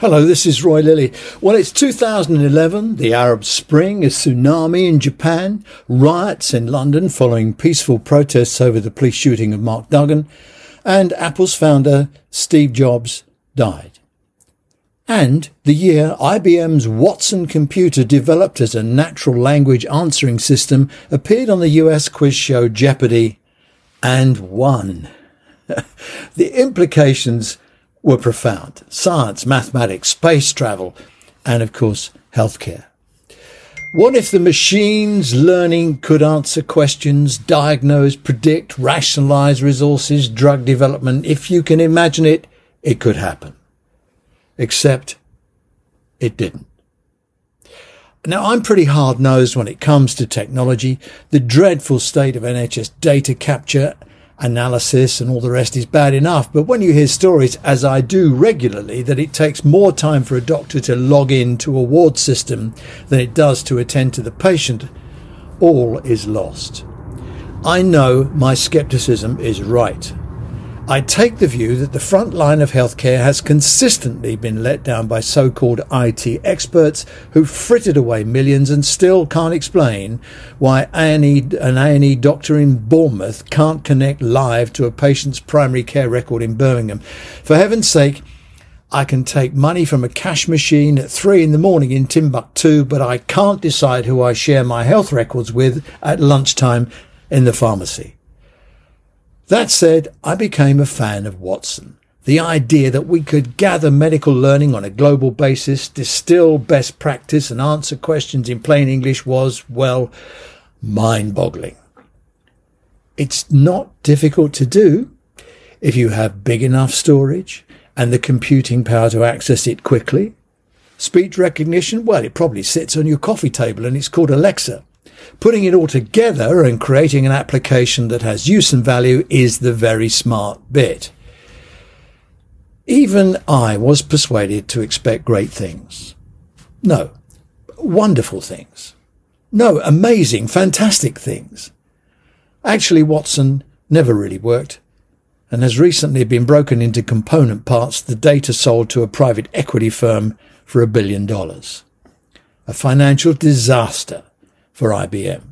Hello, this is Roy Lilly. Well, it's 2011, the Arab Spring, a tsunami in Japan, riots in London following peaceful protests over the police shooting of Mark Duggan, and Apple's founder, Steve Jobs, died. And the year IBM's Watson computer developed as a natural language answering system appeared on the US quiz show Jeopardy and won. the implications were profound. Science, mathematics, space travel, and of course, healthcare. What if the machines learning could answer questions, diagnose, predict, rationalize resources, drug development? If you can imagine it, it could happen. Except it didn't. Now, I'm pretty hard nosed when it comes to technology. The dreadful state of NHS data capture analysis and all the rest is bad enough. But when you hear stories, as I do regularly, that it takes more time for a doctor to log in to a ward system than it does to attend to the patient, all is lost. I know my skepticism is right. I take the view that the front line of healthcare has consistently been let down by so-called IT experts who frittered away millions and still can't explain why A&E, an A&E doctor in Bournemouth can't connect live to a patient's primary care record in Birmingham. For heaven's sake, I can take money from a cash machine at three in the morning in Timbuktu, but I can't decide who I share my health records with at lunchtime in the pharmacy. That said, I became a fan of Watson. The idea that we could gather medical learning on a global basis, distill best practice and answer questions in plain English was, well, mind boggling. It's not difficult to do if you have big enough storage and the computing power to access it quickly. Speech recognition, well, it probably sits on your coffee table and it's called Alexa. Putting it all together and creating an application that has use and value is the very smart bit. Even I was persuaded to expect great things. No, wonderful things. No, amazing, fantastic things. Actually, Watson never really worked and has recently been broken into component parts, the data sold to a private equity firm for a billion dollars. A financial disaster for IBM.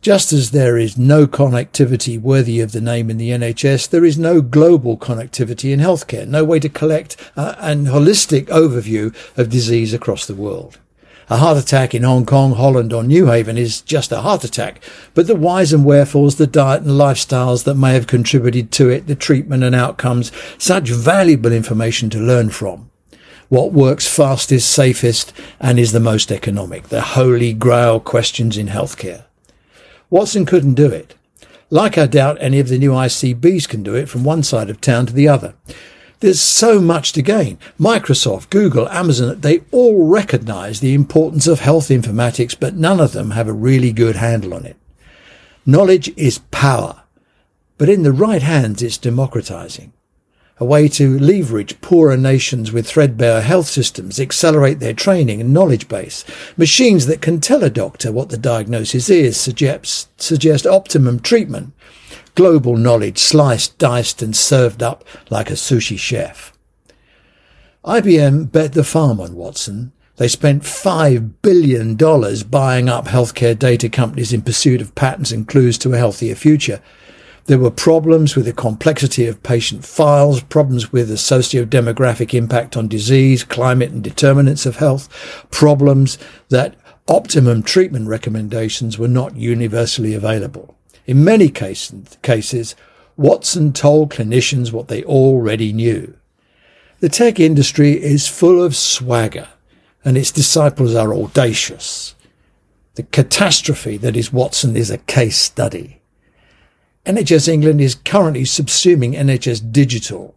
Just as there is no connectivity worthy of the name in the NHS, there is no global connectivity in healthcare, no way to collect uh, an holistic overview of disease across the world. A heart attack in Hong Kong, Holland or New Haven is just a heart attack, but the whys and wherefores, the diet and lifestyles that may have contributed to it, the treatment and outcomes, such valuable information to learn from what works fastest, safest, and is the most economic, the holy grail questions in healthcare. Watson couldn't do it. Like I doubt any of the new ICBs can do it from one side of town to the other. There's so much to gain. Microsoft, Google, Amazon, they all recognize the importance of health informatics, but none of them have a really good handle on it. Knowledge is power, but in the right hands, it's democratizing a way to leverage poorer nations with threadbare health systems, accelerate their training and knowledge base. Machines that can tell a doctor what the diagnosis is, suggest, suggest optimum treatment. Global knowledge sliced, diced and served up like a sushi chef. IBM bet the farm on Watson. They spent $5 billion buying up healthcare data companies in pursuit of patents and clues to a healthier future. There were problems with the complexity of patient files, problems with the socio-demographic impact on disease, climate and determinants of health, problems that optimum treatment recommendations were not universally available. In many cases, cases, Watson told clinicians what they already knew. The tech industry is full of swagger and its disciples are audacious. The catastrophe that is Watson is a case study. NHS England is currently subsuming NHS Digital.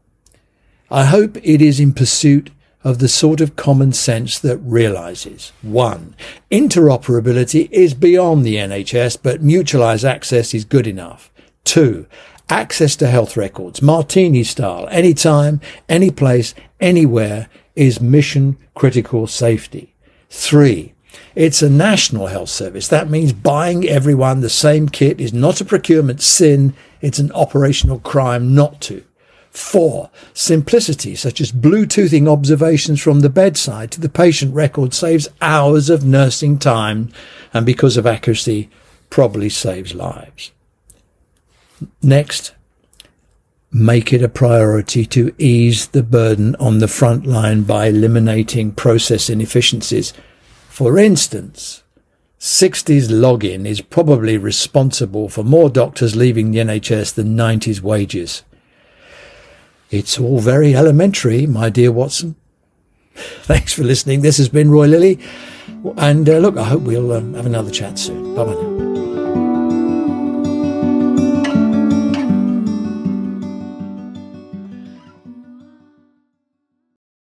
I hope it is in pursuit of the sort of common sense that realizes one, interoperability is beyond the NHS, but mutualized access is good enough. Two, access to health records, martini style, anytime, any place, anywhere is mission critical safety. Three, it's a national health service. That means buying everyone the same kit is not a procurement sin. It's an operational crime not to. Four, simplicity, such as Bluetoothing observations from the bedside to the patient record, saves hours of nursing time and because of accuracy, probably saves lives. Next, make it a priority to ease the burden on the front line by eliminating process inefficiencies. For instance, 60s login is probably responsible for more doctors leaving the NHS than 90s wages. It's all very elementary, my dear Watson. Thanks for listening. This has been Roy Lilly. And uh, look, I hope we'll um, have another chat soon. Bye bye now.